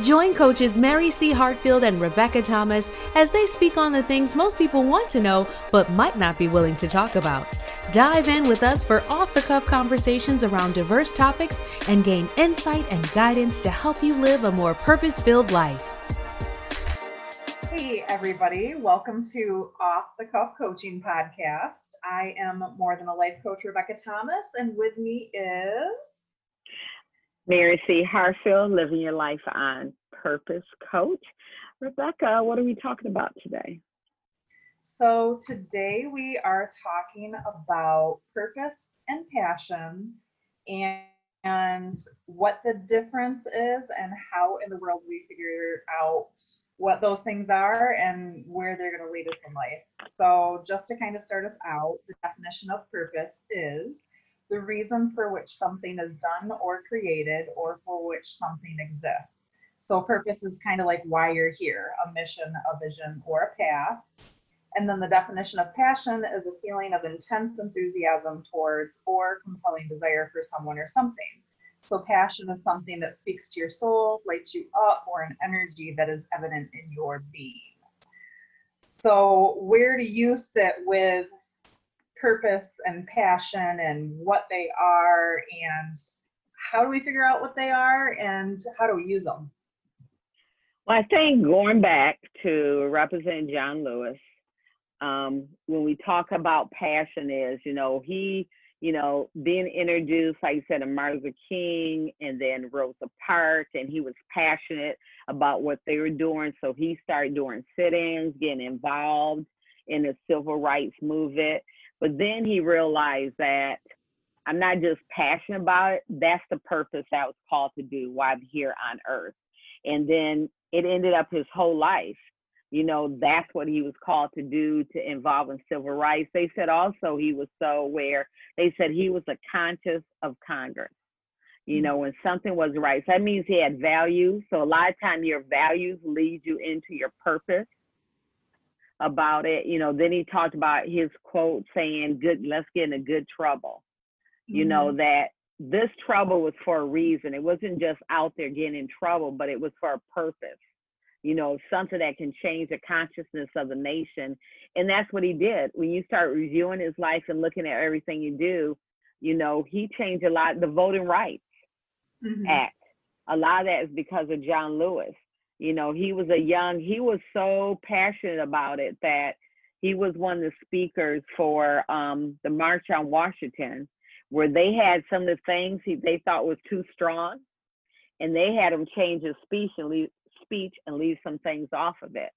Join coaches Mary C. Hartfield and Rebecca Thomas as they speak on the things most people want to know but might not be willing to talk about. Dive in with us for off the cuff conversations around diverse topics and gain insight and guidance to help you live a more purpose filled life. Hey, everybody. Welcome to Off the Cuff Coaching Podcast. I am more than a life coach, Rebecca Thomas, and with me is Mary C. Hartfield, Living Your Life on Purpose Coach. Rebecca, what are we talking about today? So, today we are talking about purpose and passion and, and what the difference is and how in the world we figure out what those things are and where they're going to lead us in life. So, just to kind of start us out, the definition of purpose is the reason for which something is done or created or for which something exists. So, purpose is kind of like why you're here a mission, a vision, or a path. And then the definition of passion is a feeling of intense enthusiasm towards or compelling desire for someone or something. So, passion is something that speaks to your soul, lights you up, or an energy that is evident in your being. So, where do you sit with purpose and passion and what they are and how do we figure out what they are and how do we use them? Well, I think going back to Representative John Lewis, um, when we talk about passion is, you know, he, you know, being introduced, like you said, to Martin Luther King and then Rosa Parks, and he was passionate about what they were doing. So he started doing sit-ins, getting involved in the civil rights movement. But then he realized that I'm not just passionate about it, that's the purpose I was called to do while I'm here on earth. And then it ended up his whole life. You know, that's what he was called to do to involve in civil rights. They said also he was so aware, they said he was a conscious of Congress. You mm. know, when something was right. So that means he had values. So a lot of time your values lead you into your purpose about it. You know, then he talked about his quote saying, "Good, let's get in a good trouble." Mm-hmm. You know mm-hmm. that this trouble was for a reason. It wasn't just out there getting in trouble, but it was for a purpose. You know, something that can change the consciousness of the nation. And that's what he did. When you start reviewing his life and looking at everything you do, you know, he changed a lot. The Voting Rights mm-hmm. Act, a lot of that is because of John Lewis you know, he was a young, he was so passionate about it that he was one of the speakers for um, the March on Washington, where they had some of the things he, they thought was too strong, and they had him change his speech and leave, speech and leave some things off of it.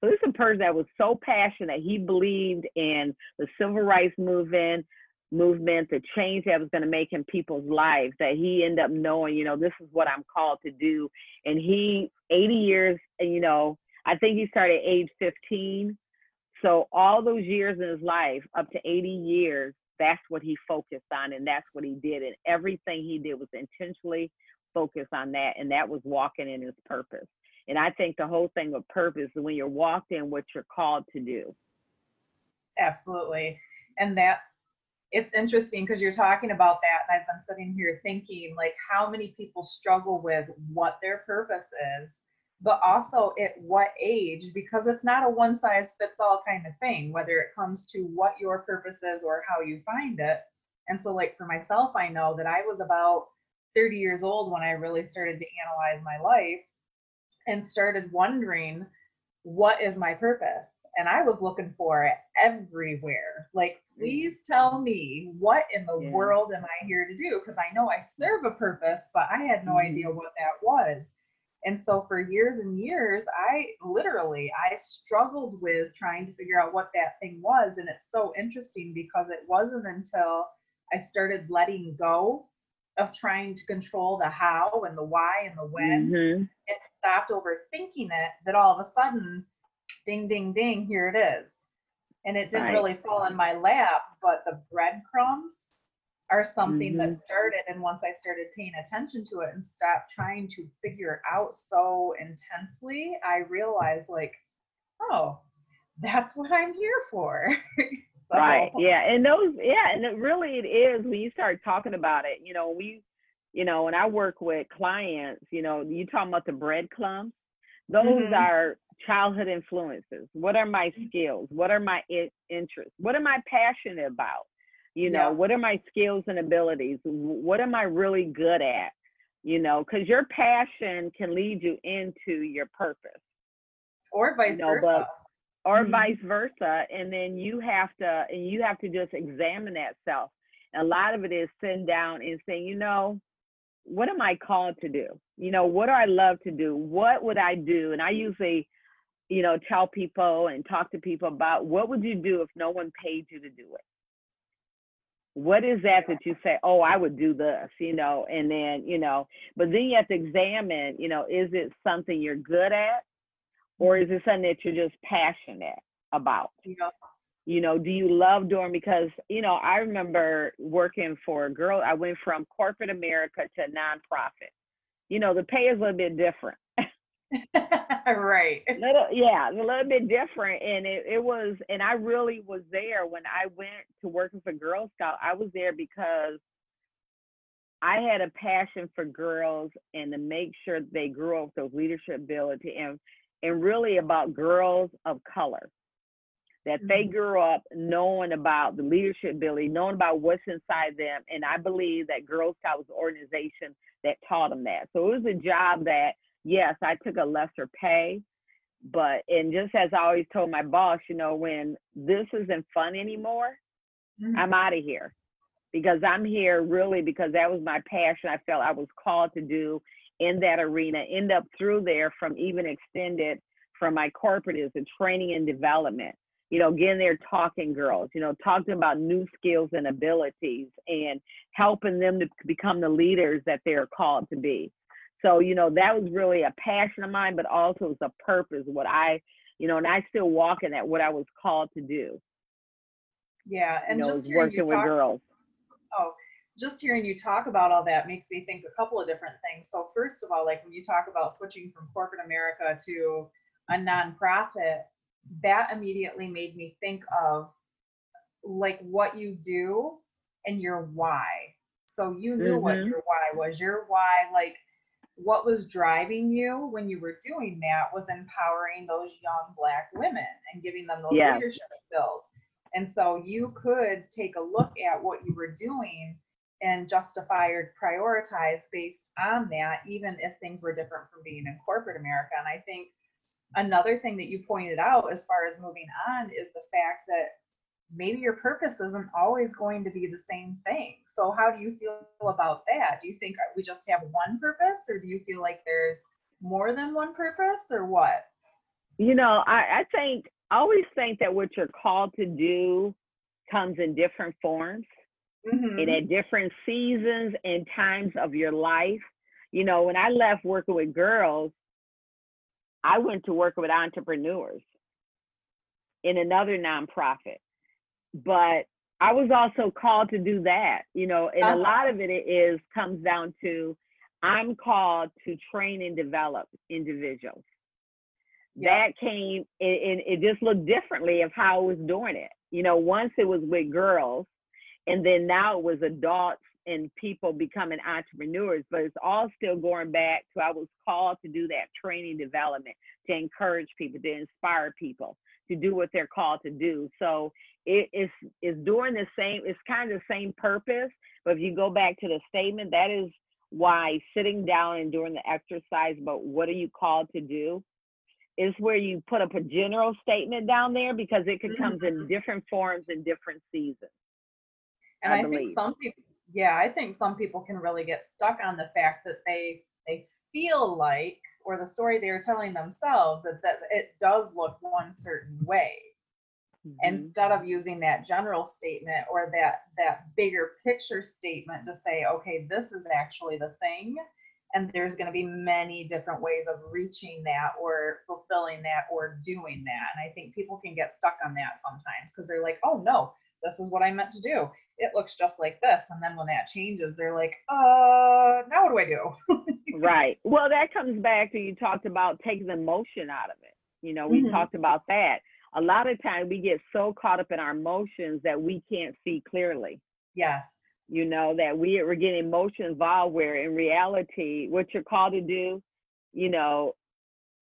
So this is a person that was so passionate. He believed in the civil rights movement, movement, the change that was going to make in people's lives, that he ended up knowing, you know, this is what I'm called to do. And he, 80 years, you know, I think he started age 15. So all those years in his life, up to 80 years, that's what he focused on and that's what he did. And everything he did was intentionally focused on that. And that was walking in his purpose. And I think the whole thing of purpose is when you're walked in what you're called to do. Absolutely. And that's it's interesting because you're talking about that and i've been sitting here thinking like how many people struggle with what their purpose is but also at what age because it's not a one size fits all kind of thing whether it comes to what your purpose is or how you find it. And so like for myself i know that i was about 30 years old when i really started to analyze my life and started wondering what is my purpose and I was looking for it everywhere. Like, please tell me what in the yeah. world am I here to do? Because I know I serve a purpose, but I had no mm-hmm. idea what that was. And so for years and years, I literally I struggled with trying to figure out what that thing was. And it's so interesting because it wasn't until I started letting go of trying to control the how and the why and the when mm-hmm. and stopped overthinking it that all of a sudden ding, ding, ding, here it is. And it didn't right. really fall in my lap, but the breadcrumbs are something mm-hmm. that started. And once I started paying attention to it and stopped trying to figure it out so intensely, I realized, like, oh, that's what I'm here for. so, right. Yeah. And those, yeah. And it really, it is when you start talking about it, you know, we, you know, when I work with clients, you know, you talking about the breadcrumbs, those Mhm. are childhood influences. What are my skills? What are my I- interests? What am I passionate about? You know, Yeah. what are my skills and abilities? What am I really good at? You know, because your passion can lead you into your purpose Or vice No, versa. but- or Mhm. vice versa and then you have to and you have to just examine that self a lot of it is sitting down and saying you know what am i called to do you know what do i love to do what would i do and i usually you know tell people and talk to people about what would you do if no one paid you to do it? What is that that you say oh i would do this you know and then you know but then you have to examine you know is it something you're good at or mm-hmm. is it something that you're just passionate about? You know, you know do you love doing because you know i remember working for a girl i went from corporate america to nonprofit. You know the pay is a little bit different right. little yeah a little bit different and it, it was and i really was there when i went to work working for girl scout i was there because i had a passion for girls and to make sure they grew up with those leadership ability and and really about girls of color that they Mhm. grew up knowing about the leadership ability knowing about what's inside them and i believe that girl scout was an organization that taught them that so it was a job that yes i took a lesser pay but and just as I always told my boss, you know, when this isn't fun anymore, Mhm. I'm out of here because I'm here really because that was my passion. I felt I was called to do in that arena. End up through there from even extended from my corporate is the training and development. You know, getting there talking girls, you know, talking about new skills and abilities and helping them to become the leaders that they're called to be. So, you know, that was really a passion of mine, but also was a purpose, what I, you know, and I still walk in that what I was called to do. yeah, You and know, just working you with talk, girls. oh, just hearing you talk about all that makes me think a couple of different things. So first of all, like when you talk about switching from corporate America to a nonprofit, that immediately made me think of like what you do and your why. So you knew what Mhm. your why was. Your why, like what was driving you when you were doing that was empowering those young black women and giving them those Yes. leadership skills. And so you could take a look at what you were doing and justify or prioritize based on that, even if things were different from being in corporate America. And I think another thing that you pointed out as far as moving on is the fact that maybe your purpose isn't always going to be the same thing. So how do you feel about that? Do you think we just have one purpose or do you feel like there's more than one purpose or what? You know, I, I think I always think that what you're called to do comes in different forms and Mhm. at different seasons and times of your life. You know, when I left working with girls, I went to work with entrepreneurs in another nonprofit. But I was also called to do that, you know, and Uh-huh. a lot of it is comes down to I'm called to train and develop individuals. Yeah. That came it, it, it just looked differently of how I was doing it. You know, once it was with girls and then now it was adults and people becoming entrepreneurs, but it's all still going back to I was called to do that training development, to encourage people, to inspire people to do what they're called to do. So it is is doing the same, it's kind of the same purpose. But if you go back to the statement, that is why sitting down and doing the exercise about what are you called to do is where you put up a general statement down there because it could comes in mm-hmm. different forms in different seasons. And I I, think some people, yeah, I think some people can really get stuck on the fact that they they feel like, or the story they are telling themselves that that it does look one certain way, Mhm. instead of using that general statement or that that bigger picture statement to say, okay, this is actually the thing, and there's going to be many different ways of reaching that or fulfilling that or doing that. And I think people can get stuck on that sometimes because they're like, oh no, this is what I meant to do. It looks just like this. And then when that changes, they're like, uh, now what do I do? right. Well, that comes back to you talked about taking the emotion out of it. You know, we Mhm. talked about that. A lot of times we get so caught up in our emotions that we can't see clearly. yes. you know, that we we're getting emotion involved where in reality, what you're called to do, you know,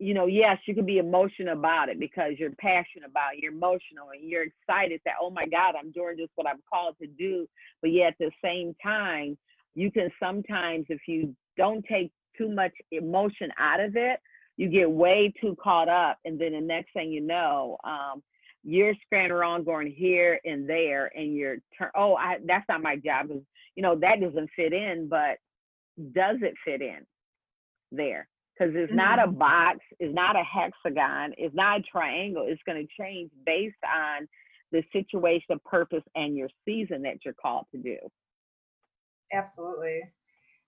you know, yes, you can be emotional about it because you're passionate about it, you're emotional and you're excited that, oh my God, I'm doing just what I'm called to do. But yet at the same time, you can sometimes, if you don't take too much emotion out of it, you get way too caught up. And then the next thing you know, um, you're scrambling around going here and there and you're turn oh I that's not my job you know that doesn't fit in but does it fit in there because it's not a mm-hmm. box, it's not a hexagon, it's not a triangle. It's going to change based on the situation, purpose, and your season that you're called to do. Absolutely.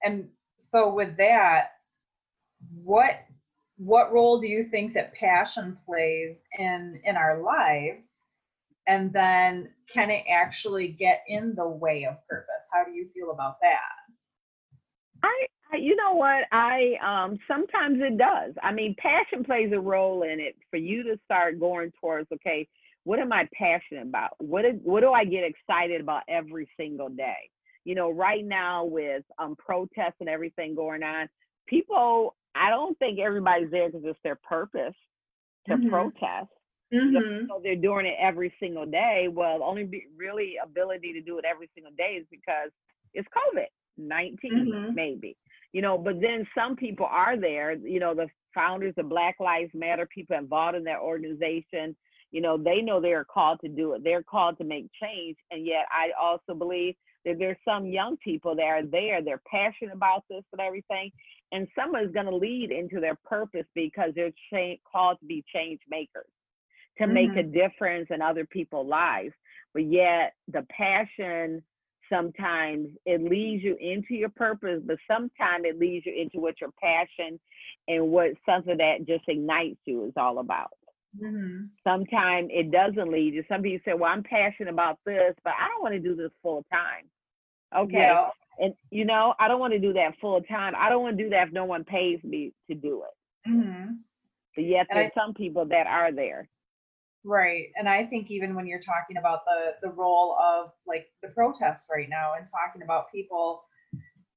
And so with that, what what role do you think that passion plays in in our lives? And then can it actually get in the way of purpose? How do you feel about that? I you know what? I um sometimes it does. I mean, passion plays a role in it for you to start going towards okay, what am I passionate about? What is, what do I get excited about every single day? You know, right now with um protests and everything going on, people I don't think everybody's there because it's their purpose to mm-hmm. protest. Mm-hmm. So they're doing it every single day. Well, the only be, really ability to do it every single day is because it's COVID 19, mm-hmm. maybe you know, but then some people are there, you know, the founders of Black Lives Matter, people involved in that organization, you know, they know they're called to do it. They're called to make change. And yet I also believe that there's some young people that are there, they're passionate about this and everything. And someone is going to lead into their purpose because they're cha- called to be change makers, to mm-hmm. make a mm-hmm. difference in other people's lives. But yet the passion sometimes it leads you into your purpose, but sometimes it leads you into what your passion and what something that just ignites you is all about. Mm-hmm. Sometimes it doesn't lead you. Some people say, "Well, I'm passionate about this, but I don't want to do this full time." Okay, yeah. and you know, I don't want to do that full time. I don't want to do that if no one pays me to do it. Mm-hmm. But yet, there's I, some people that are there. Right. And I think even when you're talking about the the role of like the protests right now and talking about people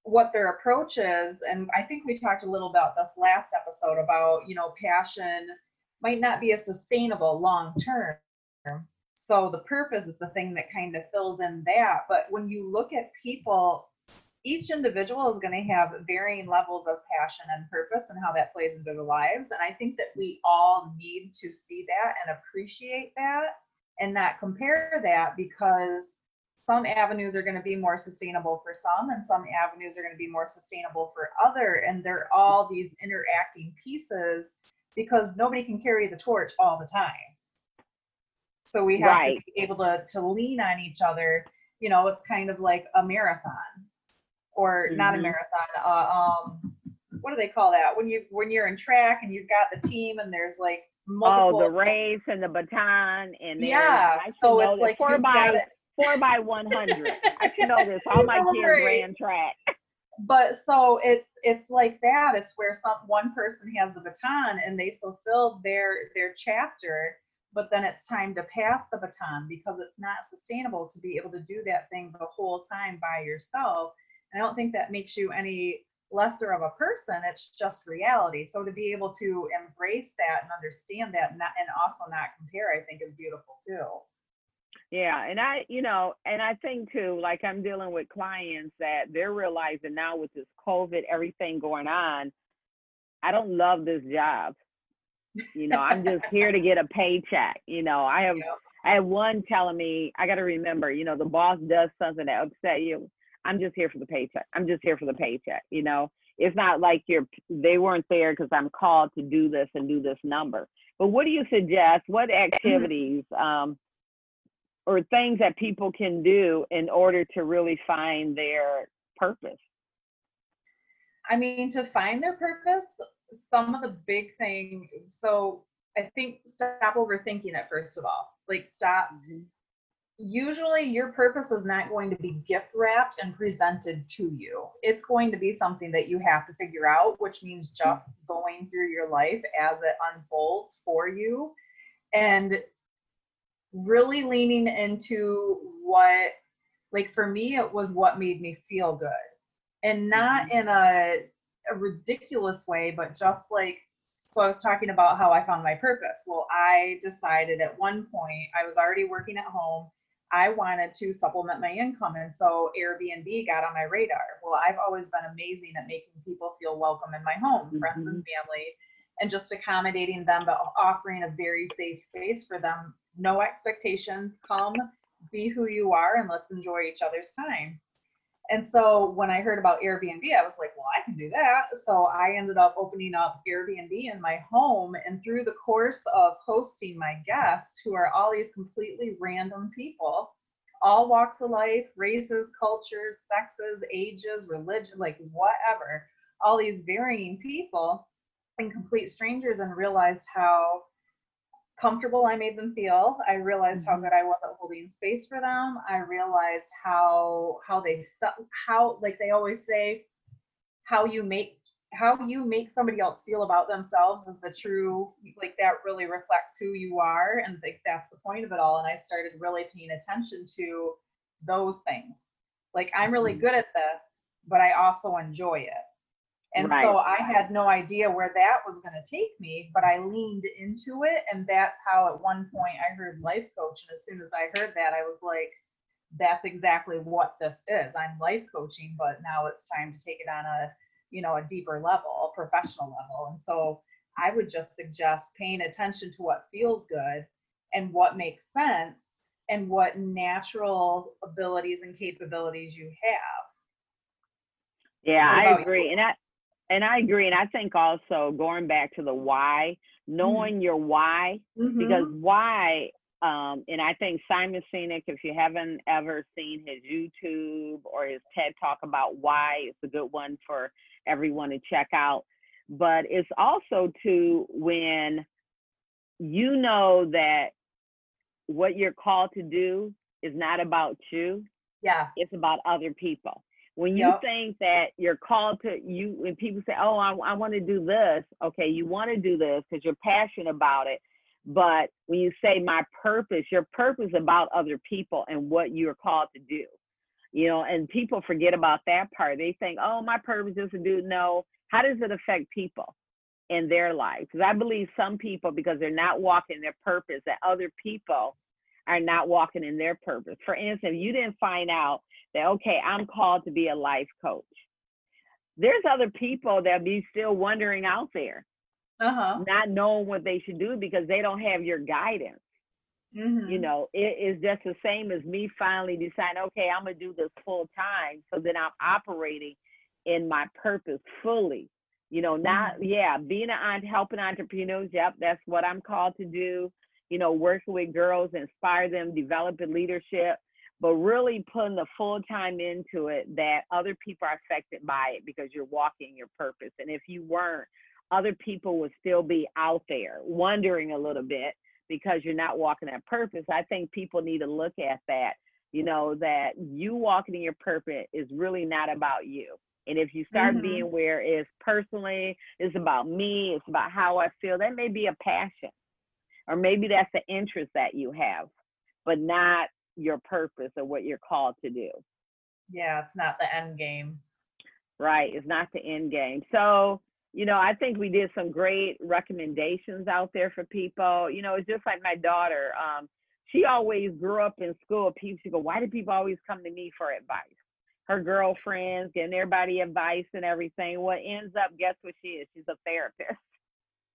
what their approach is and I think we talked a little about this last episode about, you know, passion might not be a sustainable long term. So the purpose is the thing that kind of fills in that, but when you look at people each individual is going to have varying levels of passion and purpose and how that plays into their lives. And I think that we all need to see that and appreciate that and not compare that because some avenues are going to be more sustainable for some and some avenues are going to be more sustainable for other and they're all these interacting pieces because nobody can carry the torch all the time so we have right. to be able to to lean on each other you know it's kind of like a marathon or mm-hmm. not a mm-hmm. marathon. Uh, um, what do they call that when you when you're in track and you've got the team and there's like multiple. Oh, the race and the baton and yeah. So it's like four by four by one hundred. I should know this. All my kids ran track. But so it's it's like that. It's where some one person has the baton and they fulfilled their their chapter but then it's time to pass the baton because it's not sustainable to be able to do that thing the whole time by yourself I don't think that makes you any lesser of a person. It's just reality. So to be able to embrace that and understand that and, not, and also not compare, I think is beautiful too. Yeah, and I, you know, and I think too, like I'm dealing with clients that they're realizing now with this COVID, everything going on, I don't love this job. You know, I'm just here to get a paycheck. You know, I have, I have one telling me I got to remember, you know, the boss does something that upset you. I'm just here for the paycheck. I'm just here for the paycheck. You know, it's not like you're they weren't there because I'm called to do this and do this number. But what do you suggest? What activities um, or things that people can do in order to really find their purpose? I mean, to find their purpose, some of the big thing. So I think stop overthinking it first of all. Like stop mm-hmm usually your purpose is not going to be gift wrapped and presented to you. It's going to be something that you have to figure out, which means just going through your life as it unfolds for you and really leaning into what like for me it was what made me feel good. And not mm-hmm. in a, a ridiculous way but just like so i was talking about how i found my purpose. Well i decided at one point i was already working at home i wanted to supplement my income and so airbnb got on my radar. Well i've always been amazing at making people feel welcome in my home friends and mm-hmm. family and just accommodating them but offering a very safe space for them. No expectations. Come be who you are and let's enjoy each other's time and so when I heard about Airbnb, I was like, well, I can do that. So I ended up opening up Airbnb in my home. And through the course of hosting my guests, who are all these completely random people, all walks of life, races, cultures, sexes, ages, religion, like whatever, all these varying people and complete strangers, and realized how comfortable I made them feel. I realized how mm-hmm. good I was at holding space for them. I realized how how they felt how like they always say how you make how you make somebody else feel about themselves is the true like that really reflects who you are and like that's the point of it all and I started really paying attention to those things. Like I'm really mm-hmm. good at this, but I also enjoy it. And Right. so I had no idea where that was going to take me, but I leaned into it. And that's how at one point I heard life coach. And as soon as I heard that, I was like, that's exactly what this is. I'm life coaching, but now it's time to take it on a, you know, a deeper level, a professional level. And so I would just suggest paying attention to what feels good and what makes sense and what natural abilities and capabilities you have. Yeah, I about you? agree. And I and I agree. And I think also going back to the why, knowing your why, because Mhm. why um and I think Simon Sinek, if you haven't ever seen his YouTube or his TED talk about why, it's a good one for everyone to check out. But it's also to when you know that what you're called to do is not about you, Yeah. it's about other people. When mm-hmm. you Yep. think that you're called to you, when people say, "Oh, I, I want to do this," okay, you want to do this because you're passionate about it. But when you say my purpose, your purpose about other people and what you're called to do. You know, and people forget about that part. They think, "Oh, my purpose is to do." No, how does it affect people in their life? Because I believe some people, because they're not walking their purpose, that other people are not walking in their purpose. For instance, if you didn't find out that okay, I'm called to be a life coach. There's other people that be still wondering out there, Uh-huh. not knowing what they should do because they don't have your guidance. You Mhm. know, it is just the same as me finally deciding, okay, I'm gonna do this full time. So then I'm operating in my purpose fully. You know, not yeah, being an helping entrepreneurs. Yep, that's what I'm called to do. You know, working with girls, inspire them, developing leadership, but really putting the full time into it that other people are affected by it because you're walking your purpose. And if you weren't, other people would still be out there wondering a little bit because you're not walking that purpose. I think people need to look at that, you know, that you walking in your purpose is really not about you. And if you start Mhm. being where it's personally, it's about me, it's about how I feel, that may be a passion. Or maybe that's the interest that you have, but not your purpose or what you're called to do. Yeah, it's not the end game. Right. It's not the end game. So, you know, I think we did some great recommendations out there for people. You know, it's just like my daughter. Um, she always grew up in school. People she go, why do people always come to me for advice? Her girlfriends getting everybody advice and everything. What ends up, guess what she is? She's a therapist.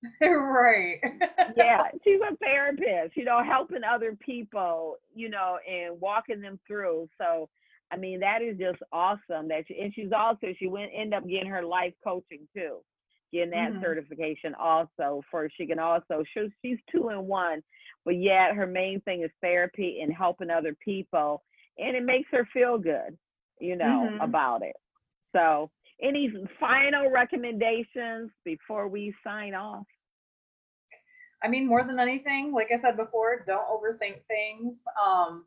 right. yeah, she's a therapist, you know, helping other people, you know, and walking them through. So, I mean, that is just awesome. That she, and she's also she went end up getting her life coaching too, getting that Mhm. certification also for she can also she, she's two in one, but yet her main thing is therapy and helping other people, and it makes her feel good, you know, Mhm. about it. So, any final recommendations before we sign off? I mean, more than anything, like I said before, don't overthink things. Um,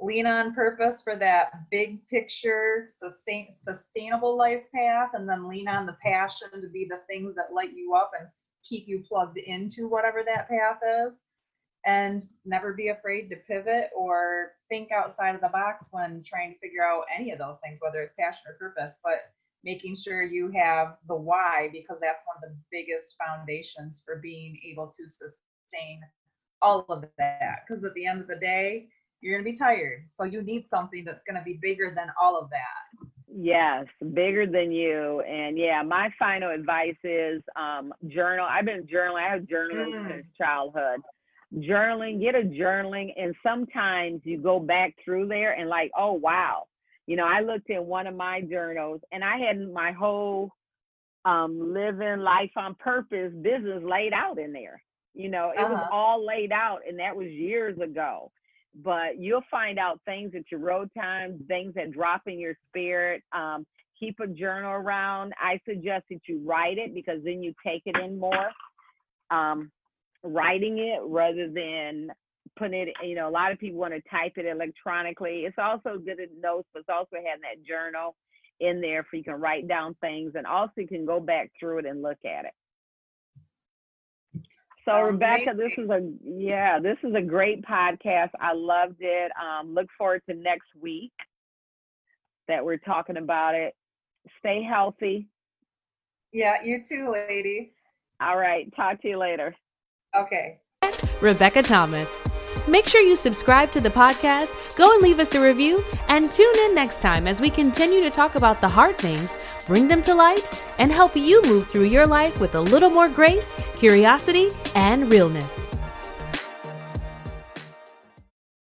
lean on purpose for that big picture, sustain, sustainable life path, and then lean on the passion to be the things that light you up and keep you plugged into whatever that path is. and never be afraid to pivot or think outside of the box when trying to figure out any of those things, whether it's passion or purpose, but making sure you have the why because that's one of the biggest foundations for being able to sustain all of that. Because at the end of the day, you're going to be tired. So you need something that's going to be bigger than all of that. Yes, bigger than you. And yeah, my final advice is um, journal. I've been journaling. I have journaling mm. since childhood. Journaling, get a journaling, and sometimes you go back through there and like, oh wow, you know, I looked in one of my journals and I had my whole um, living life on purpose business laid out in there. You know, it uh-huh. was all laid out, and that was years ago but you'll find out things at your road times, things that drop in your spirit. Um, keep a journal around. I suggest that you write it because then you take it in more. Um, writing it rather than putting it, you know, a lot of people want to type it electronically. It's also good at notes, but it's also having that journal in there for you can write down things and also you can go back through it and look at it. So Rebecca, this is a yeah, this is a great podcast. I loved it. Um, look forward to next week that we're talking about it. Stay healthy. Yeah, you too, lady. All right, talk to you later. Okay. Rebecca Thomas. Make sure you subscribe to the podcast, go and leave us a review, and tune in next time as we continue to talk about the hard things, bring them to light, and help you move through your life with a little more grace, curiosity, and realness.